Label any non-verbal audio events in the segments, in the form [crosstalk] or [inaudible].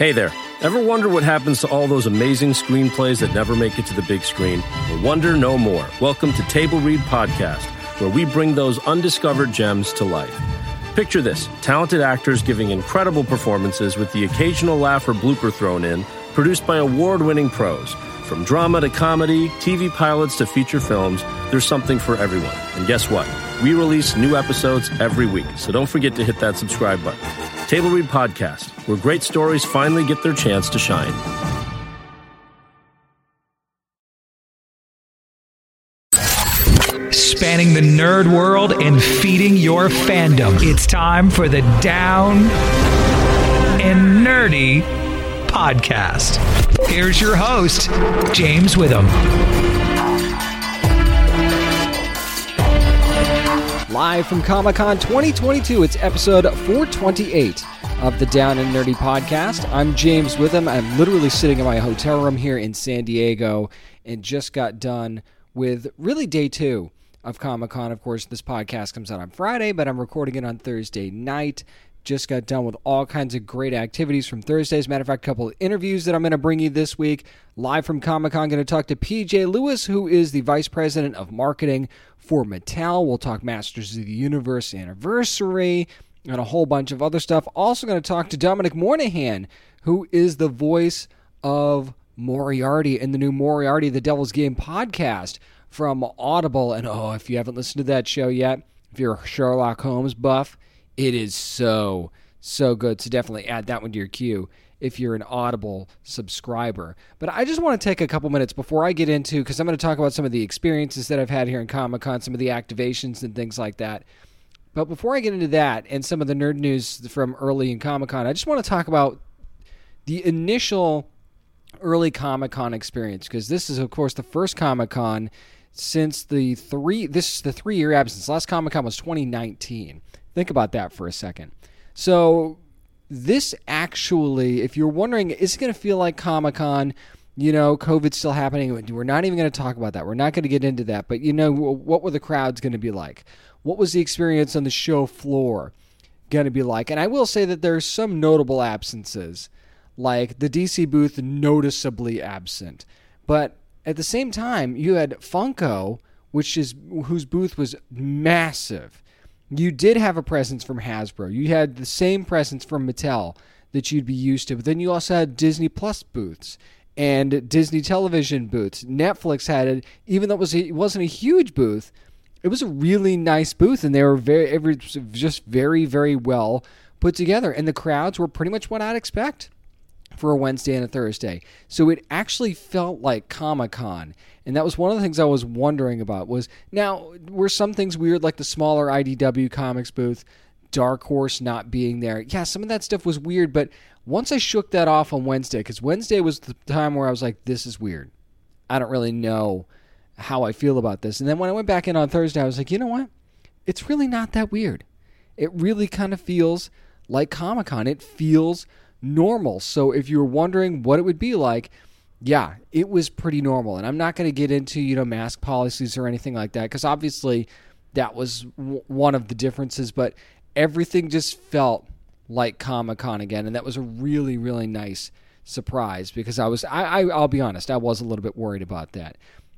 Hey there. Ever wonder what happens to all those amazing screenplays that never make it to the big screen? Well, wonder no more. Welcome to Table Read Podcast, where we bring those undiscovered gems to life. Picture this talented actors giving incredible performances with the occasional laugh or blooper thrown in, produced by award winning pros. From drama to comedy, TV pilots to feature films, there's something for everyone. And guess what? We release new episodes every week, so don't forget to hit that subscribe button. Table Read Podcast, where great stories finally get their chance to shine. Spanning the nerd world and feeding your fandom. It's time for the Down and Nerdy podcast. Here's your host, James Witham. Live from Comic Con 2022, it's episode 428 of the Down and Nerdy podcast. I'm James Witham. I'm literally sitting in my hotel room here in San Diego and just got done with really day two of Comic Con. Of course, this podcast comes out on Friday, but I'm recording it on Thursday night. Just got done with all kinds of great activities from Thursday. As a matter of fact, a couple of interviews that I'm going to bring you this week. Live from Comic Con, going to talk to PJ Lewis, who is the Vice President of Marketing for Mattel. We'll talk Masters of the Universe anniversary and a whole bunch of other stuff. Also, going to talk to Dominic Monaghan, who is the voice of Moriarty in the new Moriarty the Devil's Game podcast from Audible. And oh, if you haven't listened to that show yet, if you're a Sherlock Holmes buff, it is so, so good. So definitely add that one to your queue if you're an Audible subscriber. But I just want to take a couple minutes before I get into, because I'm going to talk about some of the experiences that I've had here in Comic Con, some of the activations and things like that. But before I get into that and some of the nerd news from early in Comic Con, I just want to talk about the initial early Comic Con experience, because this is, of course, the first Comic Con since the three this is the three year absence. Last Comic Con was 2019. Think about that for a second. So this actually, if you're wondering, is it going to feel like Comic Con? You know, COVID's still happening. We're not even going to talk about that. We're not going to get into that. But you know, what were the crowds going to be like? What was the experience on the show floor going to be like? And I will say that there's some notable absences, like the DC booth noticeably absent. But at the same time, you had Funko, which is whose booth was massive. You did have a presence from Hasbro. You had the same presence from Mattel that you'd be used to. But then you also had Disney Plus booths and Disney Television booths. Netflix had it, even though it was it wasn't a huge booth. It was a really nice booth, and they were very, every, just very, very well put together. And the crowds were pretty much what I'd expect for a Wednesday and a Thursday. So it actually felt like Comic Con. And that was one of the things I was wondering about was now were some things weird like the smaller IDW comics booth, Dark Horse not being there. Yeah, some of that stuff was weird, but once I shook that off on Wednesday cuz Wednesday was the time where I was like this is weird. I don't really know how I feel about this. And then when I went back in on Thursday, I was like, "You know what? It's really not that weird. It really kind of feels like Comic Con. It feels normal. So if you're wondering what it would be like, yeah, it was pretty normal. And I'm not going to get into, you know, mask policies or anything like that because obviously that was w- one of the differences, but everything just felt like Comic Con again. And that was a really, really nice surprise because I was, I, I, will be honest, I was a little bit worried about that.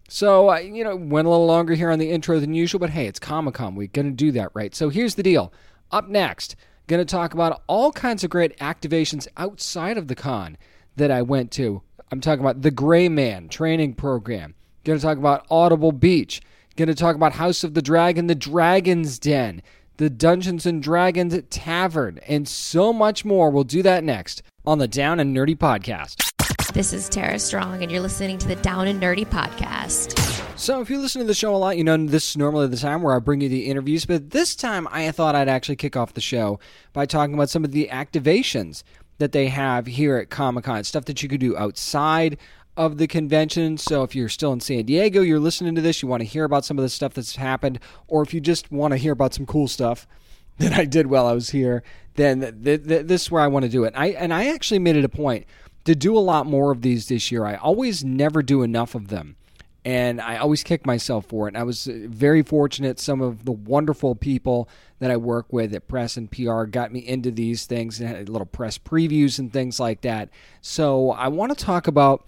So, I, you know, went a little longer here on the intro than usual, but hey, it's Comic Con week. Going to do that, right? So here's the deal. Up next, Going to talk about all kinds of great activations outside of the con that I went to. I'm talking about the Gray Man training program. Going to talk about Audible Beach. Going to talk about House of the Dragon, the Dragon's Den, the Dungeons and Dragons Tavern, and so much more. We'll do that next on the Down and Nerdy Podcast. This is Tara Strong, and you're listening to the Down and Nerdy podcast. So, if you listen to the show a lot, you know this is normally the time where I bring you the interviews, but this time I thought I'd actually kick off the show by talking about some of the activations that they have here at Comic Con, stuff that you could do outside of the convention. So, if you're still in San Diego, you're listening to this, you want to hear about some of the stuff that's happened, or if you just want to hear about some cool stuff [laughs] that I did while I was here, then th- th- this is where I want to do it. I, and I actually made it a point to do a lot more of these this year. I always never do enough of them. And I always kick myself for it. And I was uh, very fortunate. Some of the wonderful people that I work with at press and PR got me into these things and had little press previews and things like that. So I want to talk about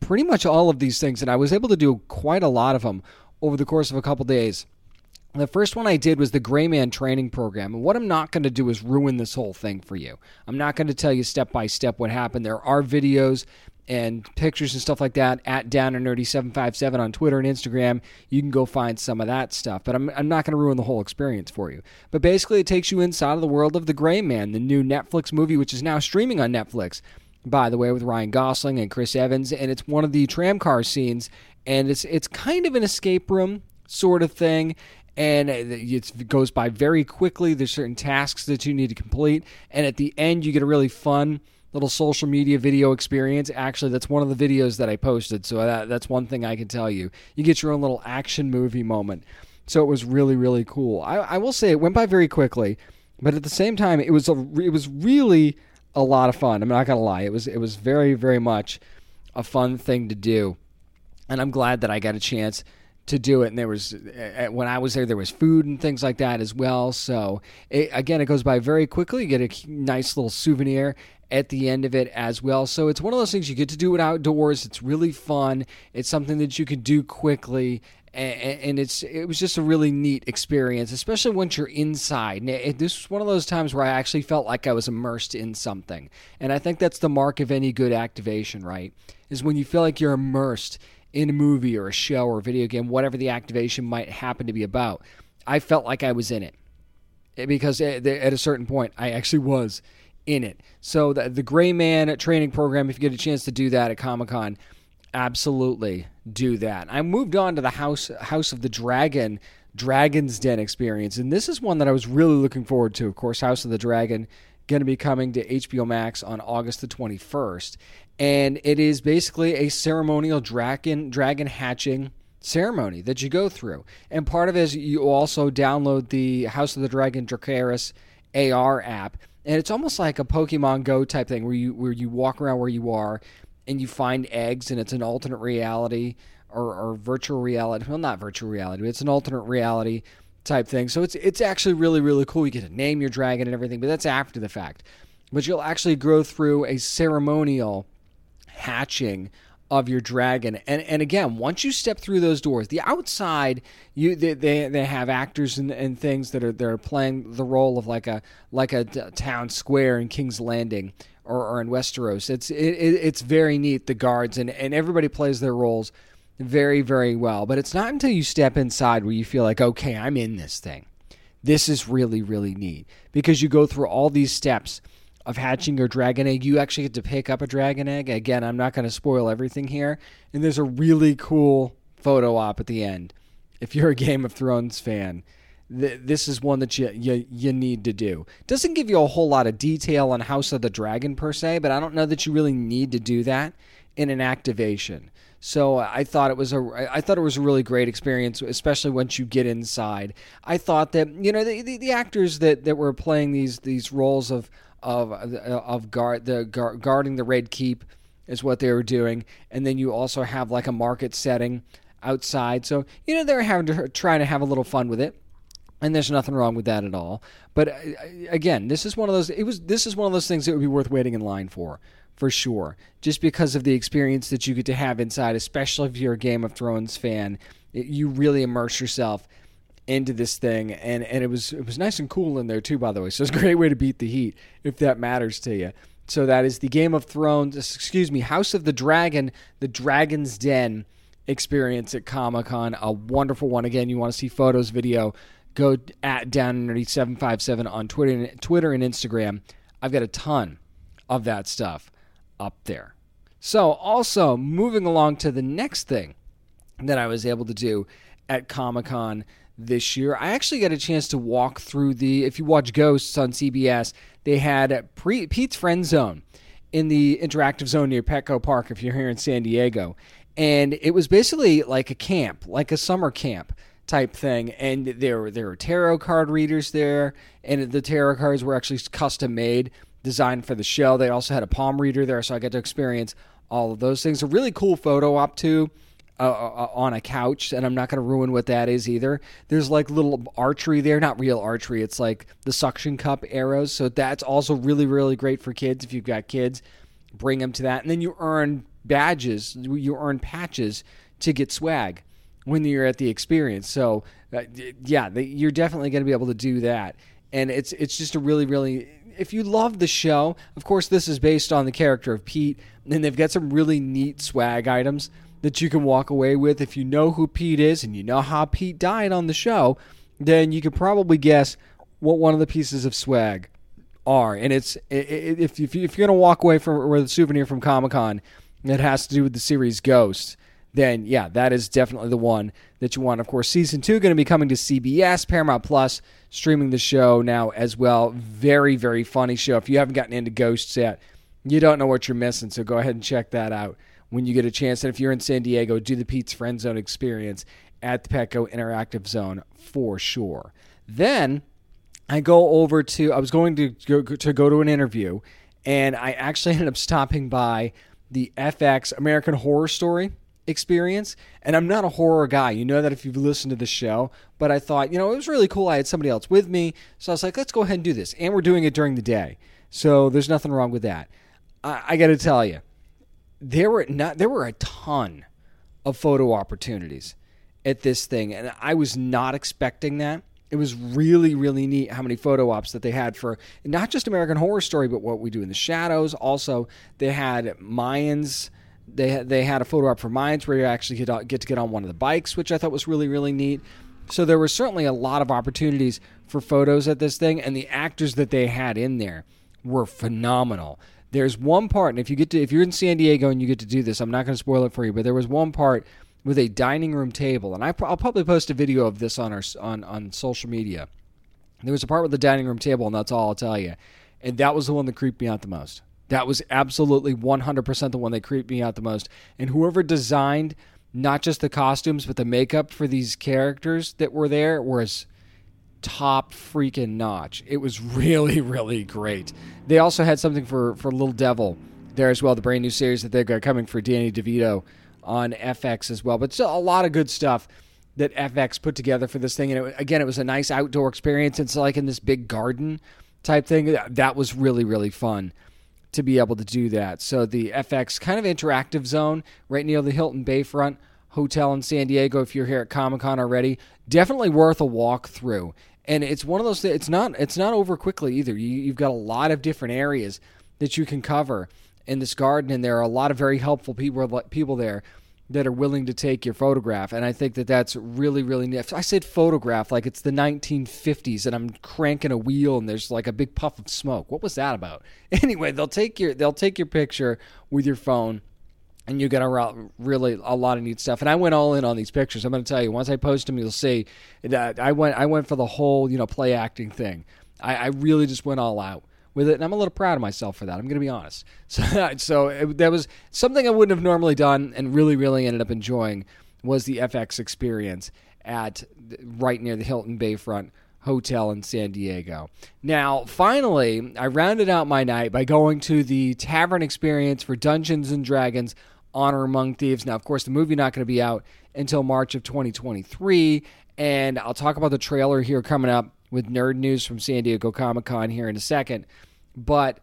pretty much all of these things, and I was able to do quite a lot of them over the course of a couple days. The first one I did was the Gray Man training program. And what I'm not going to do is ruin this whole thing for you. I'm not going to tell you step by step what happened. There are videos and pictures and stuff like that at Down and Nerdy 757 on Twitter and Instagram. You can go find some of that stuff, but I'm, I'm not going to ruin the whole experience for you. But basically, it takes you inside of the world of The Gray Man, the new Netflix movie, which is now streaming on Netflix, by the way, with Ryan Gosling and Chris Evans. And it's one of the tram car scenes, and it's, it's kind of an escape room sort of thing and it goes by very quickly. There's certain tasks that you need to complete, and at the end, you get a really fun little social media video experience. Actually, that's one of the videos that I posted, so that, that's one thing I can tell you. You get your own little action movie moment. So it was really, really cool. I, I will say it went by very quickly, but at the same time, it was a, it was really a lot of fun. I'm not gonna lie, it was it was very, very much a fun thing to do, and I'm glad that I got a chance to do it. And there was when I was there, there was food and things like that as well. So it, again, it goes by very quickly. You get a nice little souvenir at the end of it as well. So it's one of those things you get to do it outdoors. It's really fun. It's something that you can do quickly. And it's it was just a really neat experience, especially once you're inside. this was one of those times where I actually felt like I was immersed in something, and I think that's the mark of any good activation, right? Is when you feel like you're immersed in a movie or a show or a video game, whatever the activation might happen to be about. I felt like I was in it eh, because eh, at a certain point I actually was in it. So the, the Gray Man training program, if you get a chance to do that at Comic Con, absolutely do that. I moved on to the House House of the Dragon Dragon's Den experience, and this is one that I was really looking forward to. Of course, House of the Dragon going to be coming to HBO Max on August the 21st, and it is basically a ceremonial dragon dragon hatching ceremony that you go through. And part of it is you also download the House of the Dragon Dracarys AR app, and it's almost like a Pokemon Go type thing where you where you walk around where you are and you find eggs, and it's an alternate reality or, or virtual reality. Well, not virtual reality, but it's an alternate reality type thing. So it's it's actually really really cool. You get to name your dragon and everything, but that's after the fact. But you'll actually go through a ceremonial hatching of your dragon. And and again, once you step through those doors, the outside, you they they, they have actors and, and things that are they're playing the role of like a like a town square in King's Landing or, or in Westeros. It's it, it's very neat the guards and and everybody plays their roles very very well. But it's not until you step inside where you feel like okay, I'm in this thing. This is really really neat because you go through all these steps of hatching your dragon egg. You actually get to pick up a dragon egg. Again, I'm not going to spoil everything here. And there's a really cool photo op at the end. If you're a Game of Thrones fan, th- this is one that you, you you need to do. Doesn't give you a whole lot of detail on House of the Dragon per se, but I don't know that you really need to do that in an activation. So I thought it was a I thought it was a really great experience, especially once you get inside. I thought that you know the, the, the actors that, that were playing these these roles of of of guard the guarding the red keep is what they were doing, and then you also have like a market setting outside. So you know they're having to trying to have a little fun with it, and there's nothing wrong with that at all. But uh, again, this is one of those. It was this is one of those things that would be worth waiting in line for. For sure, just because of the experience that you get to have inside, especially if you're a Game of Thrones fan, it, you really immerse yourself into this thing, and and it was it was nice and cool in there too. By the way, so it's a great way to beat the heat if that matters to you. So that is the Game of Thrones, excuse me, House of the Dragon, the Dragon's Den experience at Comic Con. A wonderful one. Again, you want to see photos, video, go at down nerdy seven five seven on Twitter, Twitter and Instagram. I've got a ton of that stuff up there. So also moving along to the next thing that I was able to do at Comic Con this year. I actually got a chance to walk through the. If you watch Ghosts on CBS, they had pre, Pete's Friend Zone in the interactive zone near Petco Park. If you're here in San Diego, and it was basically like a camp, like a summer camp type thing. And there were there were tarot card readers there, and the tarot cards were actually custom made, designed for the show. They also had a palm reader there, so I got to experience all of those things. A really cool photo op too uh, uh, on a couch, and I'm not going to ruin what that is either. There's like little archery there, not real archery. It's like the suction cup arrows, so that's also really really great for kids if you've got kids. Bring them to that, and then you earn badges, you earn patches to get swag when you're at the experience. So uh, yeah, you're definitely going to be able to do that, and it's it's just a really really if you love the show, of course this is based on the character of Pete, and they've got some really neat swag items that you can walk away with. If you know who Pete is and you know how Pete died on the show, then you can probably guess what one of the pieces of swag are. And it's if if you're going to walk away from with a souvenir from Comic Con that has to do with the series Ghost, then yeah, that is definitely the one that you want. Of course, season two going to be coming to CBS, Paramount Plus, streaming the show now as well. Very very funny show. If you haven't gotten into Ghosts yet, you don't know what you're missing. So go ahead and check that out when you get a chance. And if you're in San Diego, do the Pete's Friend Zone experience at the Petco Interactive Zone for sure. Then I go over to, I was going to go, to go to an interview, and I actually [laughs] ended up stopping by the FX American Horror Story experience. And I'm not a horror guy. You know that if you've listened to the show. But I thought, you know, it was really cool. I had somebody else with me. So I was like, let's go ahead and do this. And we're doing it during the day. So there's nothing wrong with that. I, I got to tell you, there were not there were a ton of photo opportunities at this thing, and I was not expecting that. It was really, really neat how many photo ops that they had for not just American Horror Story, but what we do in the shadows. Also, they had Mayans. They had, they had a photo op for Mayans where you actually get, get to get on one of the bikes, which I thought was really, really neat. So there were certainly a lot of opportunities for photos at this thing, and the actors that they had in there were phenomenal. There's one part, and if you get to if you're in San Diego and you get to do this, I'm not going to spoil it for you, but there was one part with a dining room table, and I, will probably post a video of this on our on on social media. There was a part with the dining room table, and that's all I'll tell you. And that was the one that creeped me out the most. That was absolutely 100% the one that creeped me out the most. And whoever designed not just the costumes but the makeup for these characters that were there was top freaking notch. It was really, [laughs] really great. They also had something for, for Little Devil there as well, the brand new series that they've got coming for Danny DeVito on FX as well. But still, a lot of good stuff that FX put together for this thing. And it, again, it was a nice outdoor experience. It's like in this big garden type thing. That was really, really fun to be able to do that. So the FX kind of interactive zone right near the Hilton Bayfront Hotel in San Diego. If you're here at Comic Con already, definitely worth a walk through. And it's one of those. It's not. It's not over quickly either. You, you've got a lot of different areas that you can cover in this garden, and there are a lot of very helpful people people there that are willing to take your photograph. And I think that that's really, really neat. I said photograph like it's the 1950s and I'm cranking a wheel and there's like a big puff of smoke. What was that about? [laughs] Anyway, they'll take your they'll take your picture with your phone and you get a really a lot of neat stuff. And I went all in on these pictures. I'm going to tell you once I post them, you'll see. that I went I went for the whole you know play acting thing. I, I really just went all out with it, and I'm a little proud of myself for that. I'm going to be honest. [laughs] So so it, that was something I wouldn't have normally done, and really really ended up enjoying was the FX experience at right near the Hilton Bayfront Hotel in San Diego. Now, finally, I rounded out my night by going to the tavern experience for Dungeons and Dragons Honor Among Thieves. Now, of course, the movie not going to be out until March of 2023, and I'll talk about the trailer here coming up with nerd news from San Diego Comic Con here in a second. But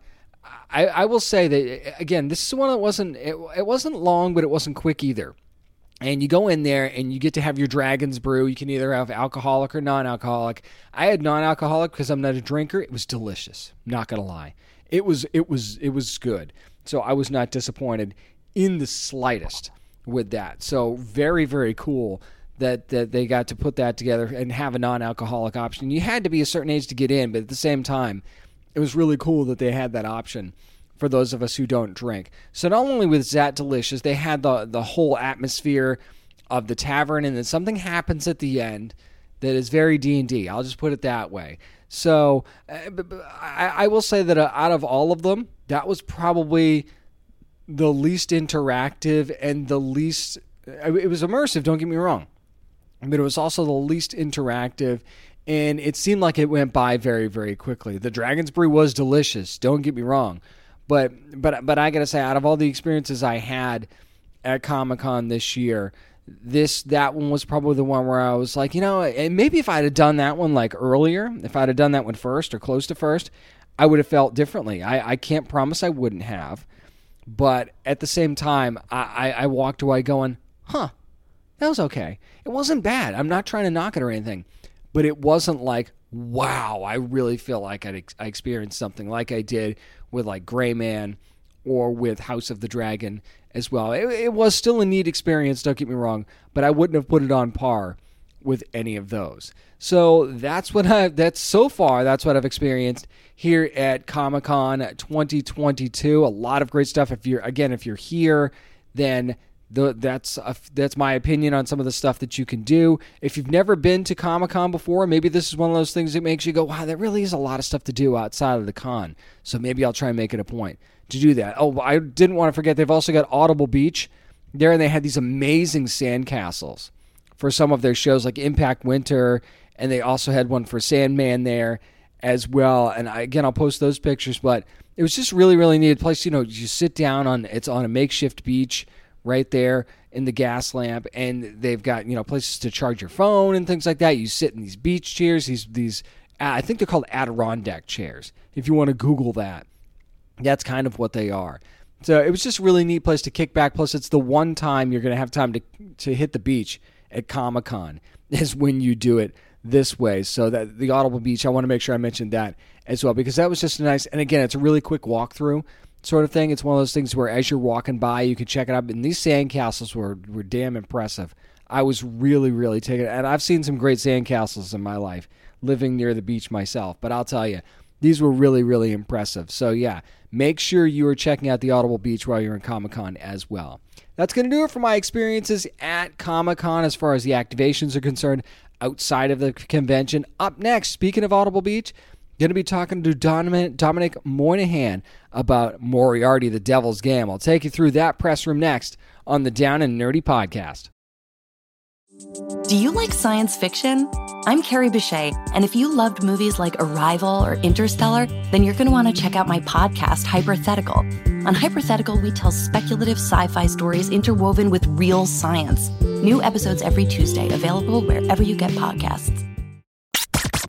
I, I, will say that again, this is one that wasn't it, it wasn't long, but it wasn't quick either. And you go in there and you get to have your dragon's brew. You can either have alcoholic or non-alcoholic. I had non-alcoholic because I'm not a drinker. It was delicious. Not gonna lie, it was it was it was good. So I was not disappointed in the slightest with that. So very very cool that that they got to put that together and have a non-alcoholic option. You had to be a certain age to get in, but at the same time, it was really cool that they had that option for those of us who don't drink. So not only was that delicious, they had the the whole atmosphere of the tavern, and then something happens at the end that is very D and D. I'll just put it that way. So uh, I, I will say that uh, out of all of them, that was probably the least interactive and the least it was immersive don't get me wrong but it was also the least interactive and it seemed like it went by very very quickly the dragon's brew was delicious don't get me wrong but but but i gotta say out of all the experiences i had at comic-con this year this that one was probably the one where I was like, you know, and maybe if I'd have done that one like earlier, if I'd have done that one first or close to first, I would have felt differently. I, I can't promise I wouldn't have, but at the same time, I, I, I walked away going, huh, that was okay. It wasn't bad. I'm not trying to knock it or anything, but it wasn't like, wow, I really feel like I'd, I experienced something like I did with like Gray Man or with House of the Dragon as well. It, it was still a neat experience, don't get me wrong, but I wouldn't have put it on par with any of those. So that's what I that's so far that's what I've experienced here at Comic-Con 2022. A lot of great stuff if you're again if you're here then the, that's a, that's my opinion on some of the stuff that you can do. If you've never been to Comic Con before, maybe this is one of those things that makes you go, "Wow, there really is a lot of stuff to do outside of the con." So maybe I'll try and make it a point to do that. Oh, I didn't want to forget they've also got Audible Beach there, and they had these amazing sandcastles for some of their shows, like Impact Winter, and they also had one for Sandman there as well. And I, again, I'll post those pictures, but it was just really, really neat place. You know, you sit down on it's on a makeshift beach right there in the Gaslamp, and they've got you know places to charge your phone and things like that. You sit in these beach chairs, these these uh, I think they're called Adirondack chairs. If you want to Google that, that's kind of what they are. So it was just a really neat place to kick back. Plus, it's the one time you're going to have time to to hit the beach at Comic Con [laughs] is when you do it this way. So that the Audible Beach, I want to make sure I mentioned that as well because that was just a nice. And again, it's a really quick walkthrough sort of thing. It's one of those things where as you're walking by, you can check it out. And these sandcastles were were damn impressive. I was really really taken, and I've seen some great sandcastles in my life living near the beach myself. But I'll tell you, these were really really impressive. So yeah, make sure you are checking out the Audible Beach while you're in Comic Con as well. That's going to do it for my experiences at Comic Con as far as the activations are concerned outside of the convention. Up next, speaking of Audible Beach, going to be talking to Dominic Monaghan about Moriarty, the Devil's Game. I'll take you through that press room next on the Down and Nerdy podcast. Do you like science fiction? I'm Carrie Bechet, and if you loved movies like Arrival or Interstellar, then you're going to want to check out my podcast, Hypothetical. On Hypothetical, we tell speculative sci fi stories interwoven with real science. New episodes every Tuesday, available wherever you get podcasts.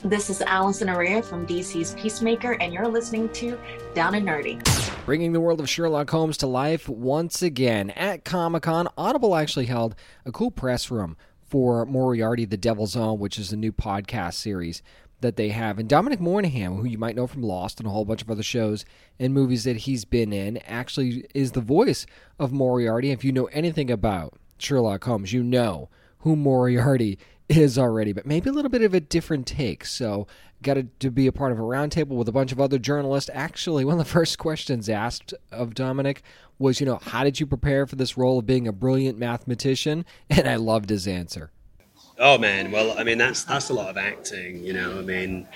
This is Allison Araya from DC's Peacemaker, and you're listening to Down and Nerdy. Bringing the world of Sherlock Holmes to life once again at Comic Con, Audible actually held a cool press room for Moriarty, the Devil's Own, which is a new podcast series that they have. And Dominic Monaghan, who you might know from Lost and a whole bunch of other shows and movies that he's been in, actually is the voice of Moriarty. If you know anything about Sherlock Holmes, you know who Moriarty [laughs] is already, but maybe a little bit of a different take. So, got to be a part of a roundtable with a bunch of other journalists. Actually, one of the [laughs] first questions asked of Dominic was, you know, how did you prepare for this role of being a brilliant mathematician? [laughs] And I loved his answer. Oh man, well, I mean that's that's a lot of acting, you know. I mean,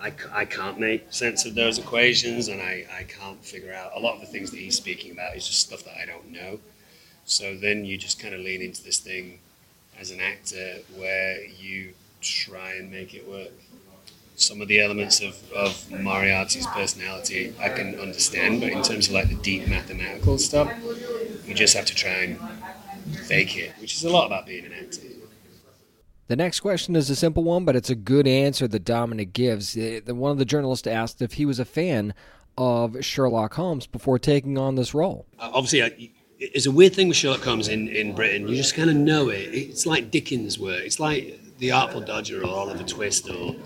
I, I can't make sense of those equations, and I, I can't figure out a lot of the things that he's speaking about is just stuff that I don't know. So then you just kind of lean into this thing as an actor where you try and make it work. Some of the elements of, of Moriarty's personality I can understand, but in terms of like the deep mathematical stuff, you just have to try and fake it, which is a lot about being an actor. The next question is a simple one, but it's a good answer that Dominic gives. One of the journalists asked if he was a fan of Sherlock Holmes before taking on this role. Uh, obviously, it's a weird thing with Sherlock Holmes in, in Britain. You just kind of know it. It's like Dickens' work. It's like The Artful Dodger or Oliver Twist or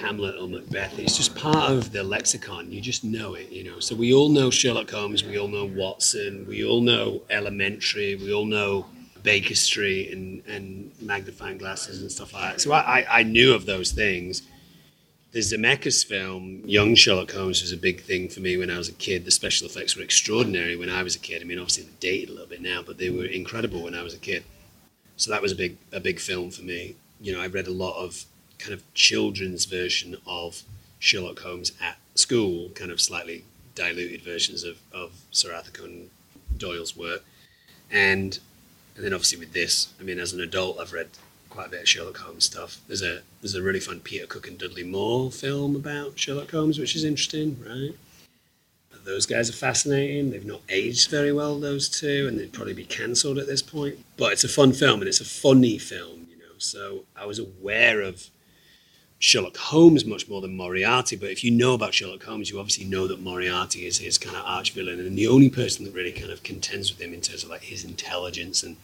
Hamlet or Macbeth. It's just part of the lexicon. You just know it, you know. So we all know Sherlock Holmes. We all know Watson. We all know Elementary. We all know Baker Street and, and magnifying glasses and stuff like that. So I, I, I knew of those things. The Zemeckis film, Young Sherlock Holmes, was a big thing for me when I was a kid. The special effects were extraordinary when I was a kid. I mean, obviously they're dated a little bit now, but they were incredible when I was a kid. So that was a big a big film for me. You know, I read a lot of kind of children's version of Sherlock Holmes at school, kind of slightly diluted versions of, of Sir Arthur Conan Doyle's work. And and then obviously with this, I mean, as an adult, I've read quite a bit of Sherlock Holmes stuff. There's a there's a really fun Peter Cook and Dudley Moore film about Sherlock Holmes, which is interesting, right? those guys are fascinating. They've not aged very well, those two, and they'd probably be cancelled at this point. But it's a fun film, and it's a funny film, you know. So I was aware of Sherlock Holmes much more than Moriarty. But if you know about Sherlock Holmes, you obviously know that Moriarty is his kind of arch villain, and the only person that really kind of contends with him in terms of like his intelligence and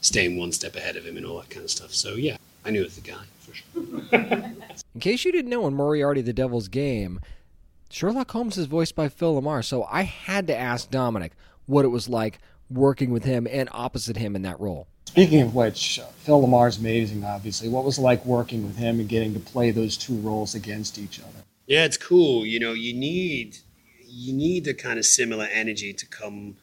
staying one step ahead of him and all that kind of stuff. So yeah, I knew it was the guy for sure. [laughs] In case you didn't know, in Moriarty the Devil's Game, Sherlock Holmes is voiced by Phil LaMarr, so I had to ask Dominic what it was like working with him and opposite him in that role. Speaking of which, Phil LaMarr's amazing, obviously. What was it like working with him and getting to play those two roles against each other? Yeah, it's cool. You know, you need you need a kind of similar energy to come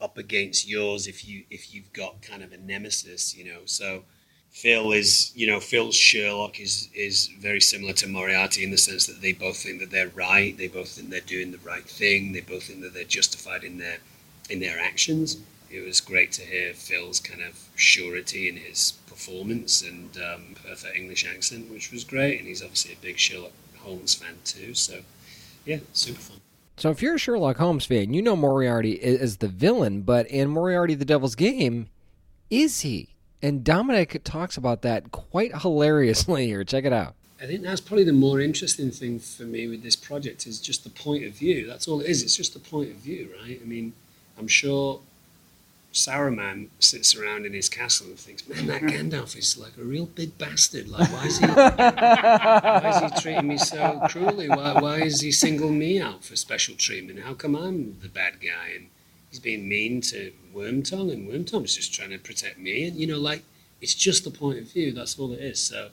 up against yours if you if you've got kind of a nemesis, you know. So Phil is, you know, Phil's Sherlock is is very similar to Moriarty in the sense that they both think that they're right, they both think they're doing the right thing, they both think that they're justified in their in their actions. It was great to hear Phil's kind of surety in his performance and um, perfect English accent, which was great. And he's obviously a big Sherlock Holmes fan too, so yeah, super fun. So if you're a Sherlock Holmes fan, you know Moriarty is the villain, but in Moriarty the Devil's Game, is he? And Dominic talks about that quite hilariously here. Check it out. I think that's probably the more interesting thing for me with this project is just the point of view. That's all it is. It's just the point of view, right? I mean, I'm sure Saruman sits around in his castle and thinks, "Man, that [laughs] Gandalf is like a real big bastard. Like, why is he, [laughs] why is he treating me so cruelly? Why, why is he singling me out for special treatment? How come I'm the bad guy?" And he's being mean to Wormtongue, and Wormtongue's just trying to protect me. And you know, like it's just the point of view. That's all it is. So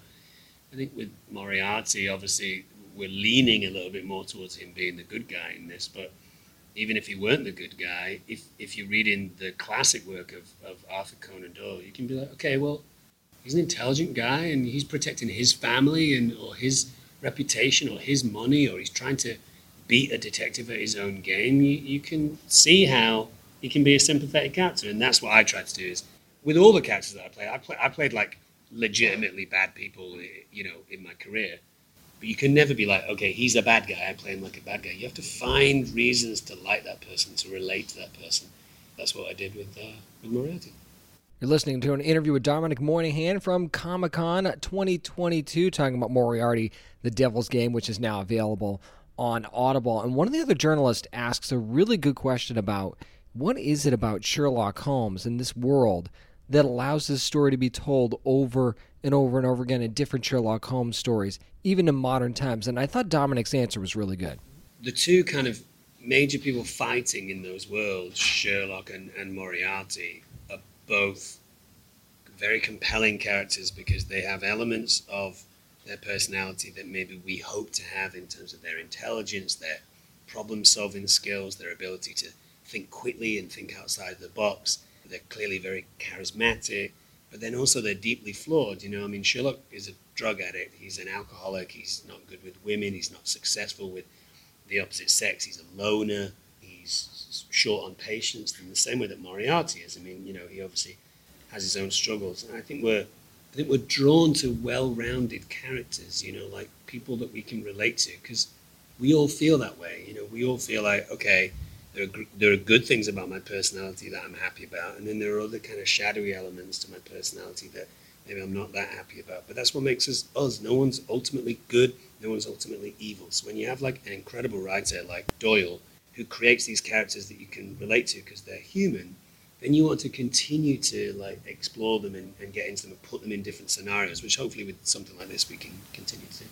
I think with Moriarty, obviously, we're leaning a little bit more towards him being the good guy in this. But even if he weren't the good guy, if if you're reading the classic work of, of Arthur Conan Doyle, you can be like, okay, well, he's an intelligent guy, and he's protecting his family and or his reputation or his money, or he's trying to beat a detective at his own game, you, you can see how he can be a sympathetic character. And that's what I try to do is with all the characters that I play, I, play, I played like legitimately bad people, eh, you know, in my career. But you can never be like, okay, he's a bad guy, I play him like a bad guy. You have to find reasons to like that person, to relate to that person. That's what I did with, uh, with Moriarty. You're listening to an interview with Dominic Monaghan from Comic Con 2022, talking about Moriarty, the Devil's Game, which is now available on Audible. And one of the other journalists asks a really good question about what is it about Sherlock Holmes in this world that allows this story to be told over and over and over again in different Sherlock Holmes stories, even in modern times? And I thought Dominic's answer was really good. The two kind of major people fighting in those worlds, Sherlock and, and Moriarty, are both very compelling characters because they have elements of their personality that maybe we hope to have in terms of their intelligence, their problem solving skills, their ability to think quickly and think outside the box. They're clearly very charismatic, but then also they're deeply flawed. You know, I mean, Sherlock is a drug addict, he's an alcoholic, he's not good with women, he's not successful with the opposite sex, he's a loner, he's short on patience, in the same way that Moriarty is. I mean, you know, he obviously has his own struggles. And I think we're I think we're drawn to well-rounded characters, you know, like people that we can relate to, because we all feel that way. You know, we all feel like, okay, there are, there are good things about my personality that I'm happy about, and then there are other kind of shadowy elements to my personality that maybe I'm not that happy about. But that's what makes us us. No one's ultimately good. No one's ultimately evil. So when you have like an incredible writer like Doyle, who creates these characters that you can relate to because they're human, then you want to continue to like explore them and, and get into them and put them in different scenarios, which hopefully with something like this we can continue to.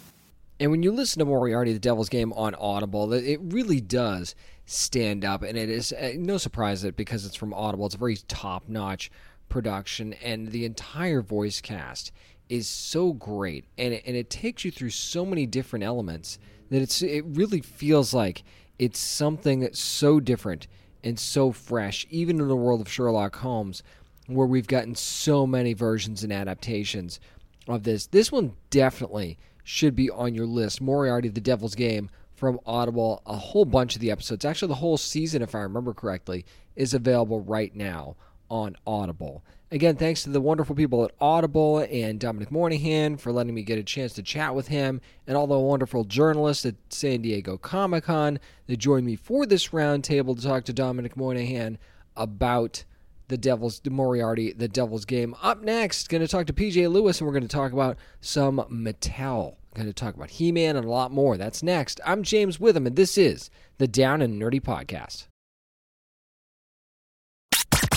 And when you listen to Moriarty, the Devil's Game on Audible, it really does stand up, and it is uh, no surprise that because it's from Audible, it's a very top-notch production, and the entire voice cast is so great, and it, and it takes you through so many different elements that it's it really feels like it's something that's so different and so fresh, even in the world of Sherlock Holmes, where we've gotten so many versions and adaptations of this. This one definitely should be on your list. Moriarty, The Devil's Game from Audible. A whole bunch of the episodes, actually, the whole season, if I remember correctly, is available right now on Audible. Again, thanks to the wonderful people at Audible and Dominic Monaghan for letting me get a chance to chat with him, and all the wonderful journalists at San Diego Comic Con that joined me for this roundtable to talk to Dominic Monaghan about the Devil's the Moriarty, the Devil's Game. Up next, going to talk to PJ Lewis, and we're going to talk about some Mattel. Going to talk about He-Man and a lot more. That's next. I'm James Witham, and this is the Down and Nerdy Podcast.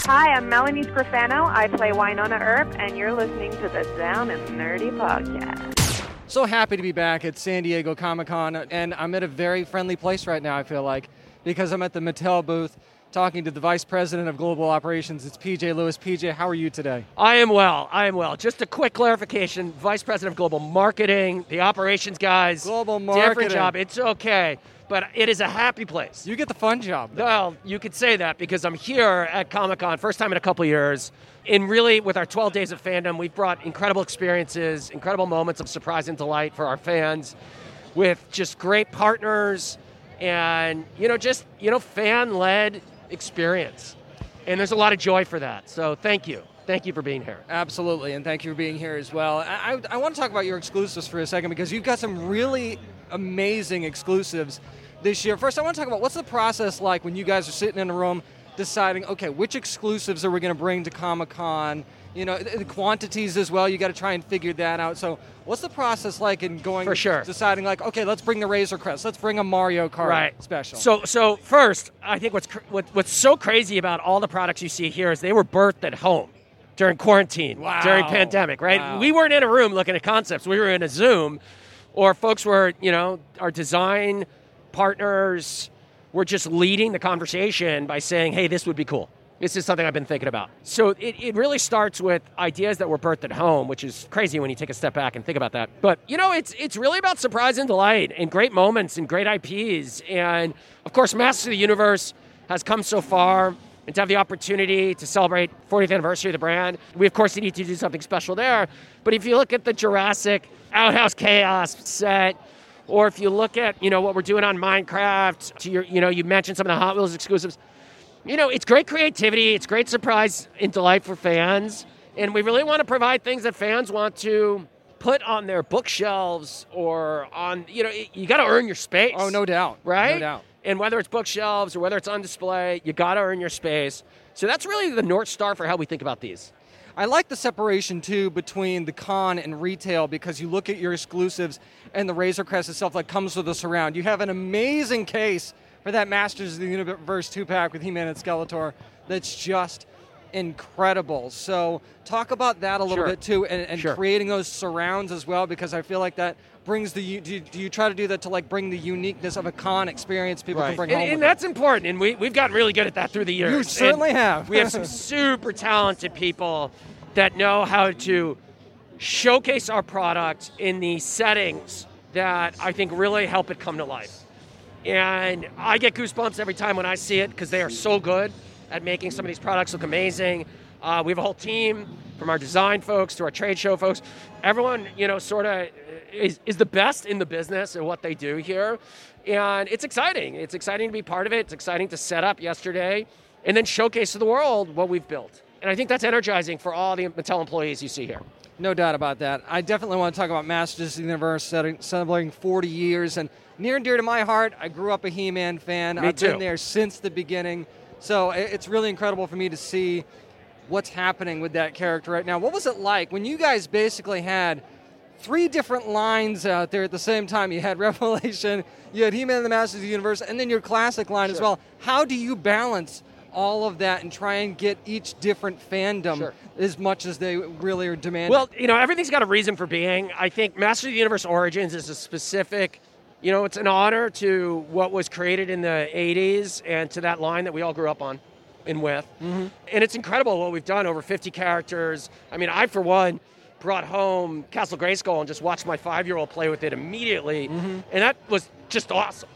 Hi, I'm Melanie Scrofano. I play Wynonna Earp, and you're listening to the Down and Nerdy Podcast. So happy to be back at San Diego Comic Con, and I'm at a very friendly place right now, I feel like, because I'm at the Mattel booth talking to the Vice President of Global Operations. It's PJ Lewis. PJ, how are you today? I am well. I am well. Just a quick clarification Vice President of Global Marketing, the operations guys. Global marketing. Different job. It's okay. But it is a happy place. You get the fun job. though. Well, you could say that because I'm here at Comic Con, first time in a couple years. And really, with our 12 days of fandom, we've brought incredible experiences, incredible moments of surprise and delight for our fans with just great partners and, you know, just, you know, fan led experience. And there's a lot of joy for that. So thank you. Thank you for being here. Absolutely, and thank you for being here as well. I, I, want to talk about your exclusives for a second because you've got some really amazing exclusives this year. First, I want to talk about what's the process like when you guys are sitting in a room deciding, okay, which exclusives are we going to bring to Comic Con? You know, the quantities as well. You got to try and figure that out. So, what's the process like in going For sure. deciding like, okay, let's bring the Razor Crest, let's bring a Mario Kart right. special. So, so first, I think what's cr- what, what's so crazy about all the products you see here is they were birthed at home during quarantine, Wow. during pandemic, right? Wow. We weren't in a room looking at concepts. We were in a Zoom, or folks were, you know, our design partners were just leading the conversation by saying, "Hey, this would be cool." This is something I've been thinking about. So it, it really starts with ideas that were birthed at home, which is crazy when you take a step back and think about that. But you know, it's it's really about surprise and delight and great moments and great IPs. And of course, Masters of the Universe has come so far. And to have the opportunity to celebrate 40th anniversary of the brand, we of course need to do something special there. But if you look at the Jurassic Outhouse Chaos set, or if you look at you know what we're doing on Minecraft, to your you know you mentioned some of the Hot Wheels exclusives you know, it's great creativity, it's great surprise and delight for fans, and we really want to provide things that fans want to put on their bookshelves or on, you know, you got to earn your space. oh, no doubt, Right? No doubt. And whether it's bookshelves or whether it's on display, you got to earn your space. So that's really the North Star for how we think about these. I like the separation too between the con and retail because you look at your exclusives and the Razor Crest itself that comes with the surround. You have an amazing case for that Masters of the Universe two pack with He-Man and Skeletor that's just incredible. So talk about that a little Sure. bit too and, and Sure. creating those surrounds as well because I feel like that brings the do you, do you try to do that to like bring the uniqueness of a con experience people can bring And, home and with that's important, and we, we've gotten really good at that through the years. You certainly And have. we have some [laughs] super talented people that know how to showcase our product in the settings that I think really help it come to life. And I get goosebumps every time when I see it because they are so good at making some of these products look amazing. Uh, we have a whole team from our design folks to our trade show folks. Everyone, you know, sort of is, is the best in the business at what they do here. And it's exciting. It's exciting to be part of it. It's exciting to set up yesterday and then showcase to the world what we've built. And I think that's energizing for all the Mattel employees you see here. No doubt about that. I definitely want to talk about Masters of the Universe celebrating 40 years and near and dear to my heart. I grew up a He-Man fan. Me I've been there since the beginning. So it's really incredible for me to see what's happening with that character right now. What was it like when you guys basically had three different lines out there at the same time? You had [laughs] Revelation, you had He-Man and the Masters of the Universe, and then your classic line as well. How do you balance all of that and try and get each different fandom Sure. as much as they really are demanding? Well, you know, everything's got a reason for being. I think Master of the Universe Origins is a specific, you know, it's an honor to what was created in the 80s and to that line that we all grew up on and with. Mm-hmm. And it's incredible what we've done over 50 characters. I mean, I, for one, brought home Castle Grayskull and just watched my five year old play with it immediately. Mm-hmm. And that was just awesome.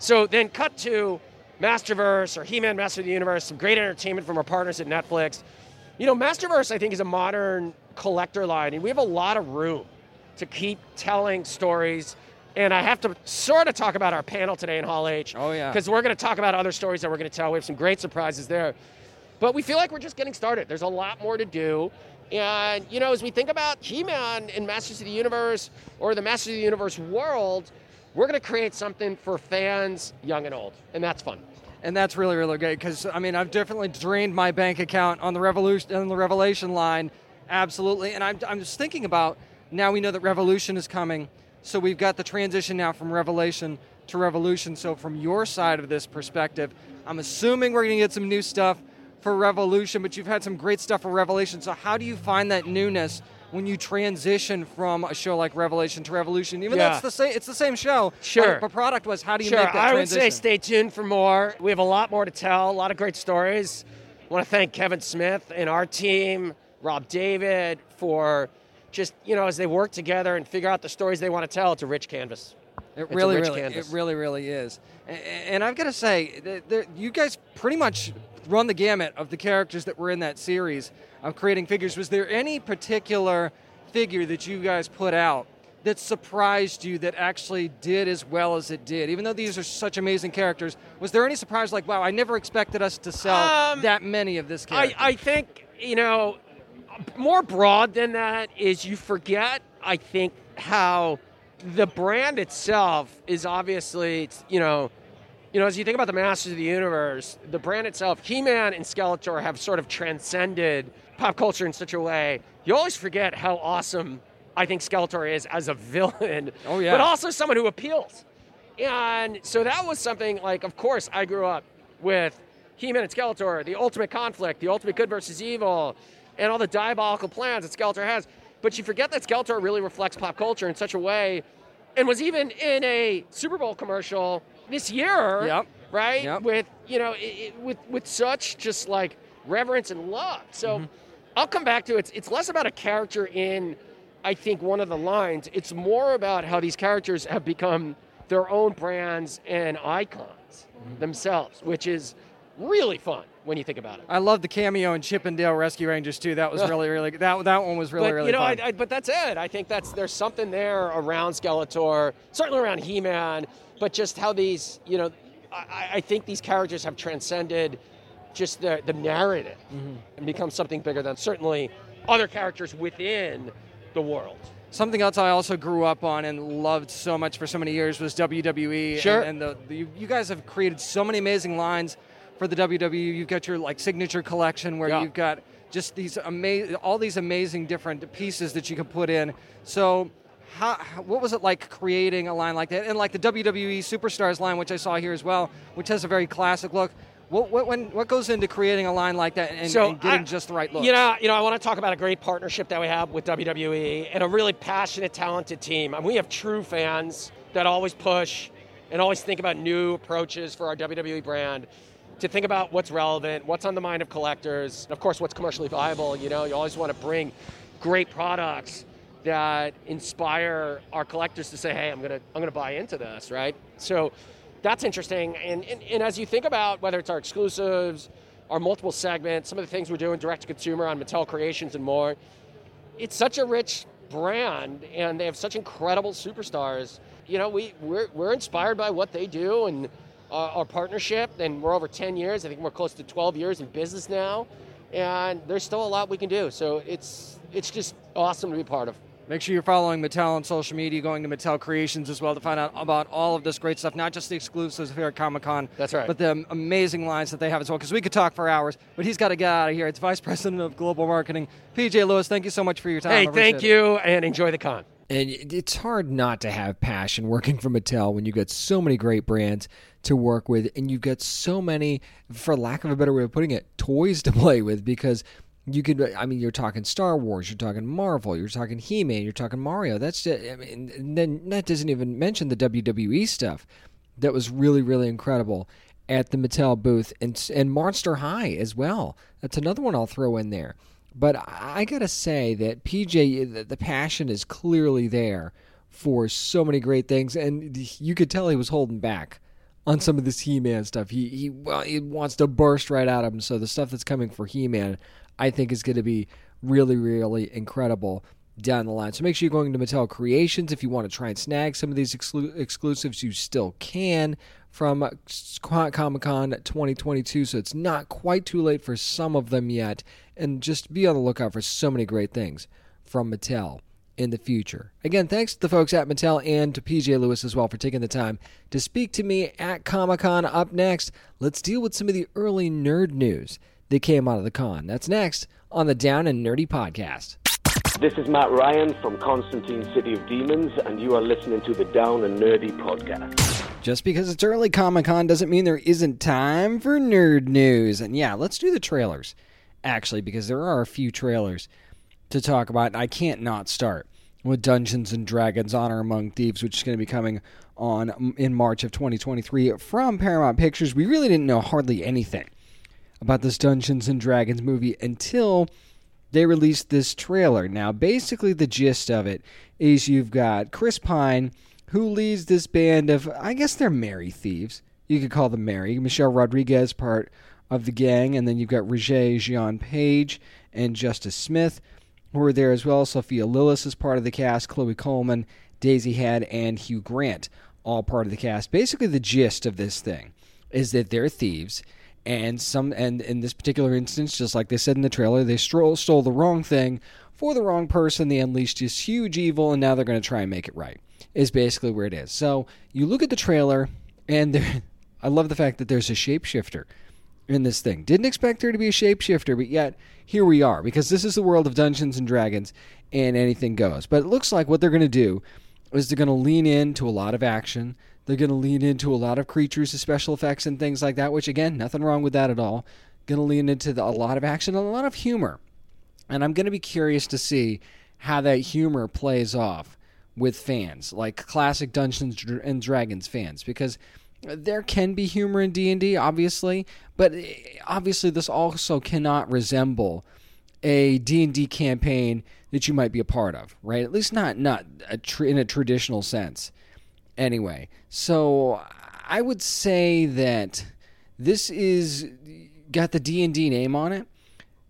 So then cut to Masterverse or He-Man Master of the Universe, some great entertainment from our partners at Netflix. You know, Masterverse I think is a modern collector line and we have a lot of room to keep telling stories. And I have to sort of talk about our panel today in Hall H. Oh, yeah. Because we're going to talk about other stories that we're going to tell. We have some great surprises there. But we feel like we're just getting started. There's a lot more to do. And, you know, as we think about He Man in Masters of the Universe or the Masters of the Universe world, we're going to create something for fans, young and old. And that's fun. And that's really, really great because, I mean, I've definitely drained my bank account on the, revolution, on the Revelation line. Absolutely. And I'm, I'm just thinking about now we know that Revolution is coming. So we've got the transition now from Revelation to Revolution. So, from your side of this perspective, I'm assuming we're going to get some new stuff for Revolution, but you've had some great stuff for Revelation. So, how do you find that newness when you transition from a show like Revelation to Revolution? Even Yeah. though it's the same, it's the same show. Sure. But, but product was, how do you sure, make that I would say stay tuned for more. We have a lot more to tell, a lot of great stories. I want to thank Kevin Smith and our team, Rob David, for just, you know, as they work together and figure out the stories they want to tell, it's a rich canvas. It It's really, really, canvas. it really, really is. And, and I've got to say, you guys pretty much run the gamut of the characters that were in that series of creating figures. Was there any particular figure that you guys put out that surprised you that actually did as well as it did? Even though these are such amazing characters, was there any surprise like, wow, I never expected us to sell Um, that many of this character? I, I think, you know, more broad than that is you forget, I think, how the brand itself is obviously, you know, you know, as you think about the Masters of the Universe, the brand itself, He-Man and Skeletor have sort of transcended pop culture in such a way. You always forget how awesome I think Skeletor is as a [laughs] villain. Oh, yeah. But also someone who appeals. And so that was something like, of course, I grew up with He-Man and Skeletor, the ultimate conflict, the ultimate good versus evil, and all the diabolical plans that Skeletor has. But you forget that Skeletor really reflects pop culture in such a way, and was even in a Super Bowl commercial this year, Yep. right? Yep. With you know, i i with with such just like reverence and love. So mm-hmm. I'll come back to it. It's, it's less about a character in, I think, one of the lines. It's more about how these characters have become their own brands and icons mm-hmm. themselves, which is really fun when you think about it. I love the cameo in Chip 'n Dale Rescue Rangers too. That was [laughs] really, really that that one was really, but really you know, fun. I, I, but that's it. I think that's there's something there around Skeletor, certainly around He-Man, but just how these, you know, I, I think these characters have transcended just the the narrative Mm-hmm. and become something bigger than certainly other characters within the world. Something else I also grew up on and loved so much for so many years was WWE. Sure. And, and the, the, you, guys have created so many amazing lines for the WWE. You've got your like signature collection where Yeah. you've got just these amazing, all these amazing different pieces that you can put in. So. How, what was it like creating a line like that? And like the WWE Superstars line, which I saw here as well, which has a very classic look. What, what, when, what goes into creating a line like that and, and getting I- just the right look? You know, you know, I want to talk about a great partnership that we have with WWE and a really passionate, talented team. I And we have true fans that always push and always think about new approaches for our WWE brand. To think about what's relevant, what's on the mind of collectors, and of course, what's commercially viable. You know, you always want to bring great products that inspire our collectors to say, "Hey, I'm gonna, I'm gonna buy into this," right? So that's interesting. And, and, and as you think about whether it's our exclusives, our multiple segments, some of the things we're doing direct to consumer on Mattel Creations and more, it's such a rich brand and they have such incredible superstars. You know, we, we're, we're inspired by what they do and our, our partnership, and we're over 10 years. I think we're close to 12 years in business now, and there's still a lot we can do. So it's, it's just awesome to be part of. Make sure you're following Mattel on social media, going to Mattel Creations as well to find out about all of this great stuff, not just the exclusives here at Comic Con. That's right. But the amazing lines that they have as well, because we could talk for hours, but he's got to get out of here. It's Vice President of Global Marketing, PJ Lewis. Thank you so much for your time. Hey, I appreciate thank it. you, and enjoy the con. And it's hard not to have passion working for Mattel when you've got so many great brands to work with and you've got so many, for lack of a better way of putting it, toys to play with because you could, I mean, you're talking Star Wars, you're talking Marvel, you're talking He Man, you're talking Mario. That's just, I mean, and then that doesn't even mention the WWE stuff that was really, really incredible at the Mattel booth and, and Monster High as well. That's another one I'll throw in there. But I gotta say that PJ, the, the passion is clearly there for so many great things, and you could tell he was holding back on some of this He-Man stuff. He he well, he wants to burst right out of him. So the stuff that's coming for He-Man, I think, is going to be really, really incredible. down the line. So make sure you're going to Mattel Creations if you want to try and snag some of these exclu- exclusives. You still can from Comic Con 2022, so it's not quite too late for some of them yet. And just be on the lookout for so many great things from Mattel in the future. Again, thanks to the folks at Mattel and to PJ Lewis as well for taking the time to speak to me at Comic Con. Up next, let's deal with some of the early nerd news that came out of the con. That's next on the Down and Nerdy podcast. This is Matt Ryan from Constantine City of Demons, and you are listening to the Down and Nerdy podcast. Just because it's early Comic Con doesn't mean there isn't time for nerd news. And yeah, let's do the trailers, actually, because there are a few trailers to talk about. I can't not start with Dungeons and Dragons Honor Among Thieves, which is going to be coming on in March of 2023 from Paramount Pictures. We really didn't know hardly anything about this Dungeons and Dragons movie until they released this trailer. Now, basically, the gist of it is you've got Chris Pine, who leads this band of, I guess they're merry thieves. You could call them merry. Michelle Rodriguez, part of the gang, and then you've got Regé-Jean Page and Justice Smith, who are there as well. Sophia Lillis is part of the cast, Chloe Coleman, Daisy Head, and Hugh Grant, all part of the cast. Basically, the gist of this thing is that they're thieves and some and in this particular instance just like they said in the trailer they stole, stole the wrong thing for the wrong person. They unleashed this huge evil and now they're going to try and make it right is basically where it is. So you look at the trailer and there [laughs] i love the fact that there's a shapeshifter in this thing. Didn't expect there to be a shapeshifter but yet here we are because this is the world of dungeons and dragons and anything goes. But it looks like what they're going to do is they're going to lean into a lot of action they're going to lean into a lot of creatures, and special effects, and things like that, which, again, nothing wrong with that at all. Going to lean into the, a lot of action and a lot of humor. And I'm going to be curious to see how that humor plays off with fans, like classic Dungeons and Dragons fans, because there can be humor in D&D, obviously, but eh, obviously this also cannot resemble a D&D campaign that you might be a part of, right? At least not not a tr- in a traditional sense anyway. So I would say that this is got the D&D name on it.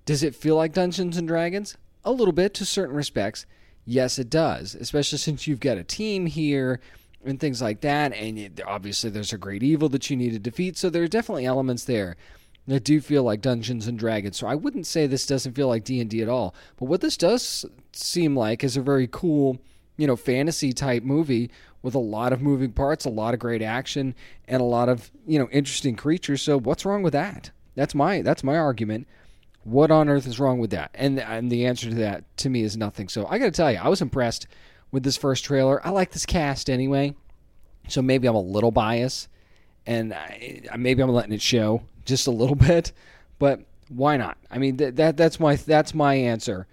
Does it feel like Dungeons and Dragons? A little bit to certain respects. Yes, it does, especially since you've got a team here and things like that and obviously there's a great evil that you need to defeat, so there are definitely elements there that do feel like Dungeons and Dragons. So I wouldn't say this doesn't feel like D&D at all. But what this does seem like is a very cool, you know, fantasy type movie with a lot of moving parts, a lot of great action, and a lot of you know interesting creatures. So what's wrong with that? That's my that's my argument. What on earth is wrong with that? And and the answer to that to me is nothing. So I got to tell you, I was impressed with this first trailer. I like this cast anyway, so maybe I'm a little biased, and I, maybe I'm letting it show just a little [laughs] bit. But why not? I mean th- that that's my that's my answer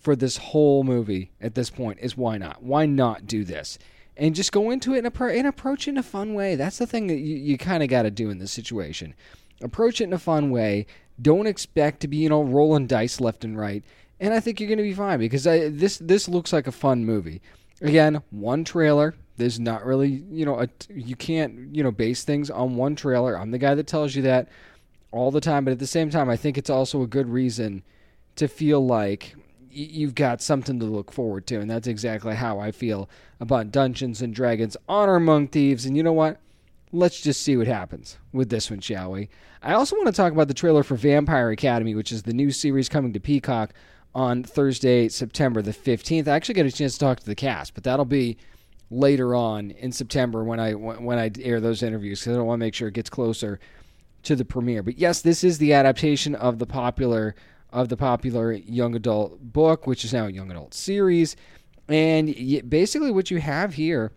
for this whole movie at this point is why not? Why not do this? and just go into it and, appro- and approach it in a fun way. That's the thing that you, you kind of got to do in this situation. Approach it in a fun way. Don't expect to be, you know, rolling dice left and right. And I think you're going to be fine because I, this this looks like a fun movie. Again, one trailer. There's not really, you know, a, you can't, you know, base things on one trailer. I'm the guy that tells you that all the time, but at the same time, I think it's also a good reason to feel like you've got something to look forward to, and that's exactly how I feel about Dungeons and Dragons Honor Among Thieves. And you know what? Let's just see what happens with this one, shall we? I also want to talk about the trailer for Vampire Academy, which is the new series coming to Peacock on Thursday, September the 15th. I actually get a chance to talk to the cast, but that'll be later on in September when I when I air those interviews because I want to make sure it gets closer to the premiere. But yes, this is the adaptation of the popular of the popular young adult book, which is now a young adult series. And basically, what you have here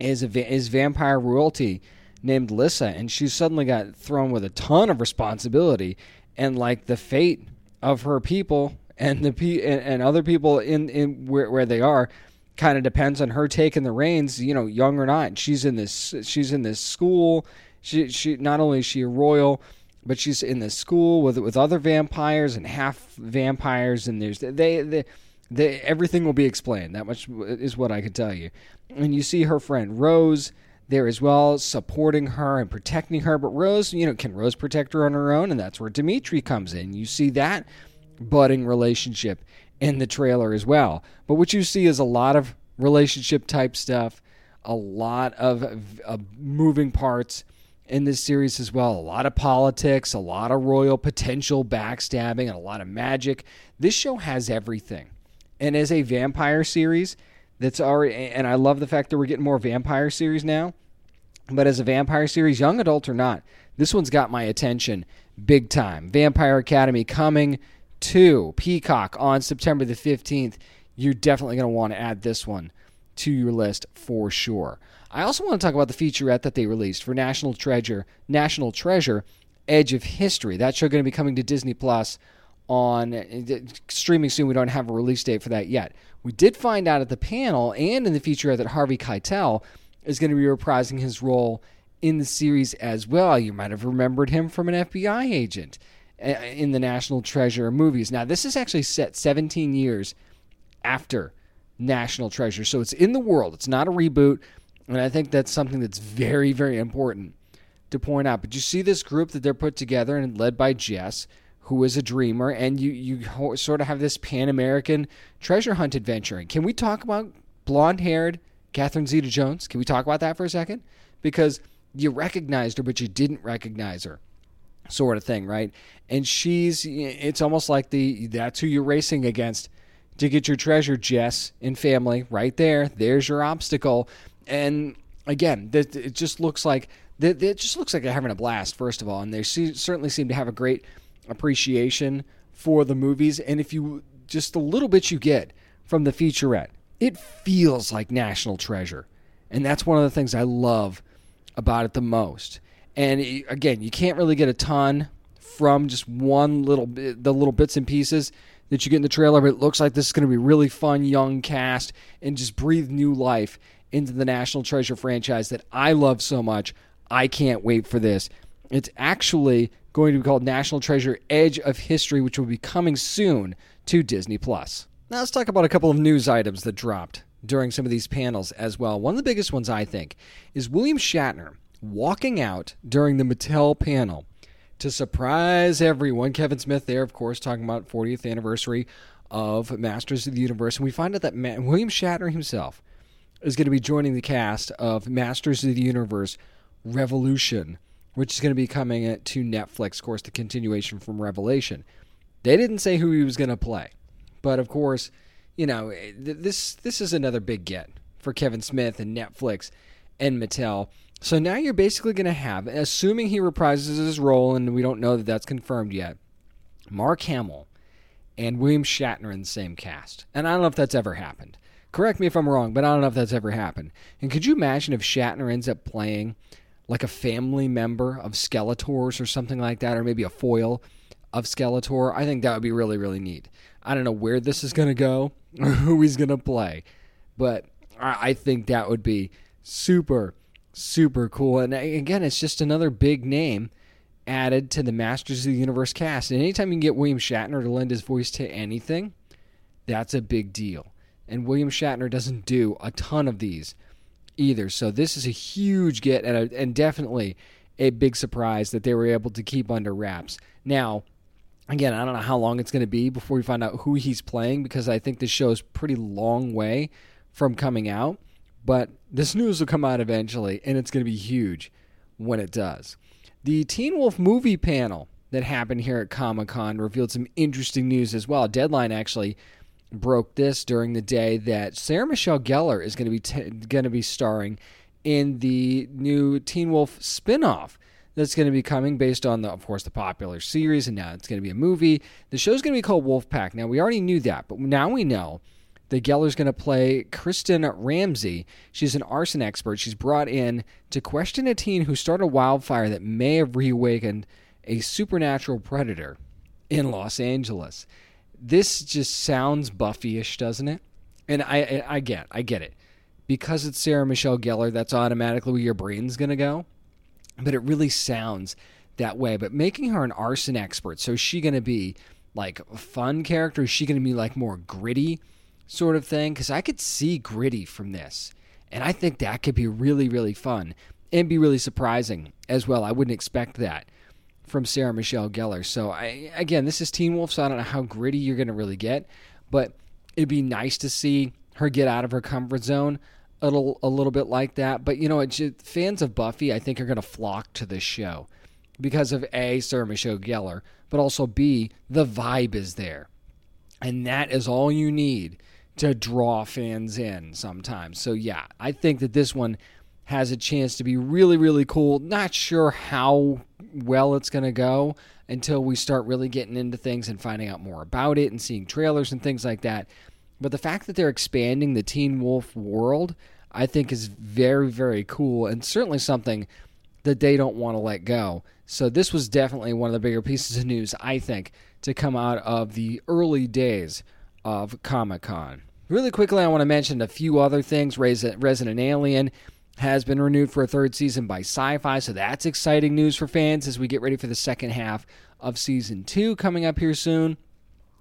is a, is vampire royalty named Lissa, and she suddenly got thrown with a ton of responsibility, and like the fate of her people and the pe- and, and other people in in where, where they are kind of depends on her taking the reins, you know, young or not. She's in this she's in this school. She she not only is she a royal, but she's in this school with with other vampires and half vampires, and there's they, they they everything will be explained. That much is what I can tell you. And you see her friend Rose there as well, supporting her and protecting her. But Rose, you know, can Rose protect her on her own? And that's where Dimitri comes in. You see that budding relationship in the trailer as well. But what you see is a lot of relationship type stuff, a lot of, of moving parts in this series as well. A lot of politics, a lot of royal potential backstabbing, and a lot of magic. This show has everything. And as a vampire series, that's already, and I love the fact that we're getting more vampire series now. But as a vampire series, young adult or not, this one's got my attention big time. Vampire Academy coming to Peacock on September the 15th. You're definitely going to want to add this one to your list for sure. I also want to talk about the featurette that they released for National Treasure, National Treasure, Edge of History. That show going to be coming to Disney Plus on uh, streaming soon. We don't have a release date for that yet. We did find out at the panel and in the featurette that Harvey Keitel is going to be reprising his role in the series as well. You might have remembered him from an FBI agent uh, in the National Treasure movies. Now, this is actually set 17 years after National Treasure, so it's in the world. It's not a reboot, and I think that's something that's very, very important to point out. But you see this group that they're put together and led by Jess, who is a dreamer, and you you sort of have this Pan American treasure hunt adventure. And can we talk about blonde haired Catherine Zeta Jones? Can we talk about that for a second? Because you recognized her, but you didn't recognize her, sort of thing, right? And she's, it's almost like the that's who you're racing against to get your treasure, Jess and family, right there. There's your obstacle. And again, it just looks like it just looks like they're having a blast. First of all, and they certainly seem to have a great appreciation for the movies. And if you just the little bit you get from the featurette, it feels like National Treasure, and that's one of the things I love about it the most. And again, you can't really get a ton from just one little bit, the little bits and pieces that you get in the trailer, but it looks like this is going to be really fun, young cast, and just breathe new life into the National Treasure franchise that I love so much. I can't wait for this. It's actually going to be called National Treasure Edge of History, which will be coming soon to Disney Plus. Now let's talk about a couple of news items that dropped during some of these panels as well. One of the biggest ones, I think, is William Shatner walking out during the Mattel panel to surprise everyone. Kevin Smith there, of course, talking about 40th anniversary of Masters of the Universe. And we find out that William Shatner himself is going to be joining the cast of Masters of the Universe Revolution, which is going to be coming to Netflix, of course, the continuation from Revelation. They didn't say who he was going to play. But of course, you know, eh, this this is another big get for Kevin Smith and Netflix and Mattel. So now you're basically going to have, assuming he reprises his role, and we don't know that that's confirmed yet, Mark Hamill and William Shatner in the same cast. And I don't know if that's ever happened. Correct me if I'm wrong, but I don't know if that's ever happened. And could you imagine if Shatner ends up playing like a family member of Skeletor's or something like that, or maybe a foil of Skeletor? I think that would be really, really neat. I don't know where this is going to go [laughs] or who he's going to play, but I think that would be super, super cool. And again, it's just another big name added to the Masters of the Universe cast. And anytime you can get William Shatner to lend his voice to anything, that's a big deal. And William Shatner doesn't do a ton of these either. So this is a huge get and, a, and definitely a big surprise that they were able to keep under wraps. Now, Again, I don't know how long it's going to be before we find out who he's playing because I think this show is pretty long way from coming out. But this news will come out eventually, and it's going to be huge when it does. The Teen Wolf movie panel that happened here at Comic Con revealed some interesting news as well. Deadline actually broke this during the day that Sarah Michelle Gellar is going to be t- going to be starring in the new Teen Wolf spinoff that's going to be coming based on the, of course, the popular series, and now it's going to be a movie. The show's going to be called Wolfpack. Now we already knew that, but now we know that Gellar's going to play Kristen Ramsey. She's an arson expert. She's brought in to question a teen who started a wildfire that may have reawakened a supernatural predator in Los Angeles. This just sounds Buffy-ish, doesn't it? And I, I, I get, I get it. Because it's Sarah Michelle Gellar, that's automatically where your brain's to go but it really sounds that way. But making her an arson expert, so is she to be like a fun character? Is she to be like more gritty sort of thing? Because I could see gritty from this, and I think that could be really, really fun and be really surprising as well. I wouldn't expect that from Sarah Michelle Gellar. So I again, this is Teen Wolf, so I don't know how gritty you're going to really get. but it'd be nice to see her get out of her comfort zone a little, a little bit like that. But you know, just, fans of Buffy, I think, are going to flock to this show because of A, Sarah Michelle Gellar, but also B, the vibe is there. And that is all you need to draw fans in sometimes. So, yeah, I think that this one has a chance to be really, really cool. Not sure how well it's going to go until we start really getting into things and finding out more about it and seeing trailers and things like that. But the fact that they're expanding the Teen Wolf world, I think, is very, very cool and certainly something that they don't want to let go. So, this was definitely one of the bigger pieces of news, I think, to come out of the early days of Comic Con. Really quickly, I want to mention a few other things. Resident Alien has been renewed for a third season by Syfy, so that's exciting news for fans as we get ready for the second half of season two coming up here soon.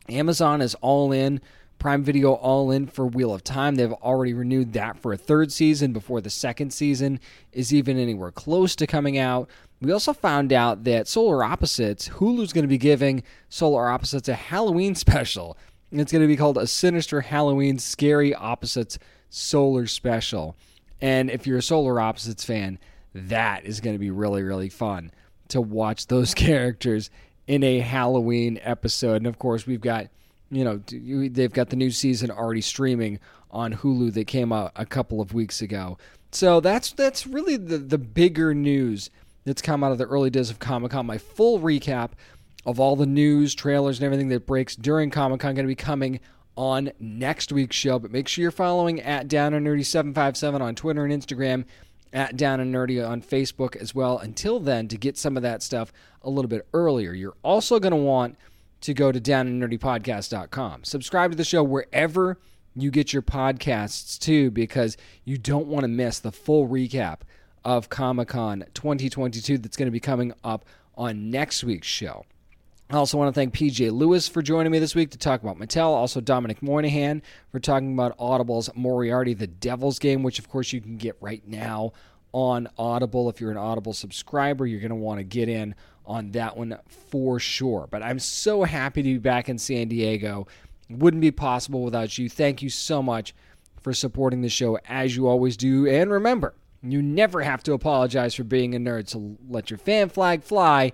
Amazon is all in. Prime Video all in for Wheel of Time. They've already renewed that for a third season before the second season is even anywhere close to coming out. We also found out that Solar Opposites, Hulu's going to be giving Solar Opposites a Halloween [laughs] special. It's going to be called A Sinister Halloween Scary Opposites Solar Special. And if you're a Solar Opposites fan, that is going to be really, really fun to watch those [laughs] characters in a Halloween episode. And of course, we've got, you know, they've got the new season already streaming on Hulu that came out a couple of weeks ago. So that's that's really the, the bigger news that's come out of the early days of Comic Con. My full recap of all the news, trailers, and everything that breaks during Comic Con going to be coming on next week's show. But make sure you're following at Down and Nerdy 757 on Twitter and Instagram, at Down and Nerdy on Facebook as well. Until then, to get some of that stuff a little bit earlier, you're also going to want to go to downandnerdypodcast.com. Subscribe to the show wherever you get your podcasts too, because you don't want to miss the full recap of Comic Con 2022 that's going to be coming up on next week's show. I also want to thank PJ Lewis for joining me this week to talk about Mattel. Also, Dominic Monaghan for talking about Audible's Moriarty the Devil's Game, which, of course, you can get right now on Audible. If you're an Audible subscriber, you're going to want to get in on that one for sure. But I'm so happy to be back in San Diego. Wouldn't be possible without you. Thank you so much for supporting the show as you always do. And remember, you never have to apologize for being a nerd, so let your fan flag fly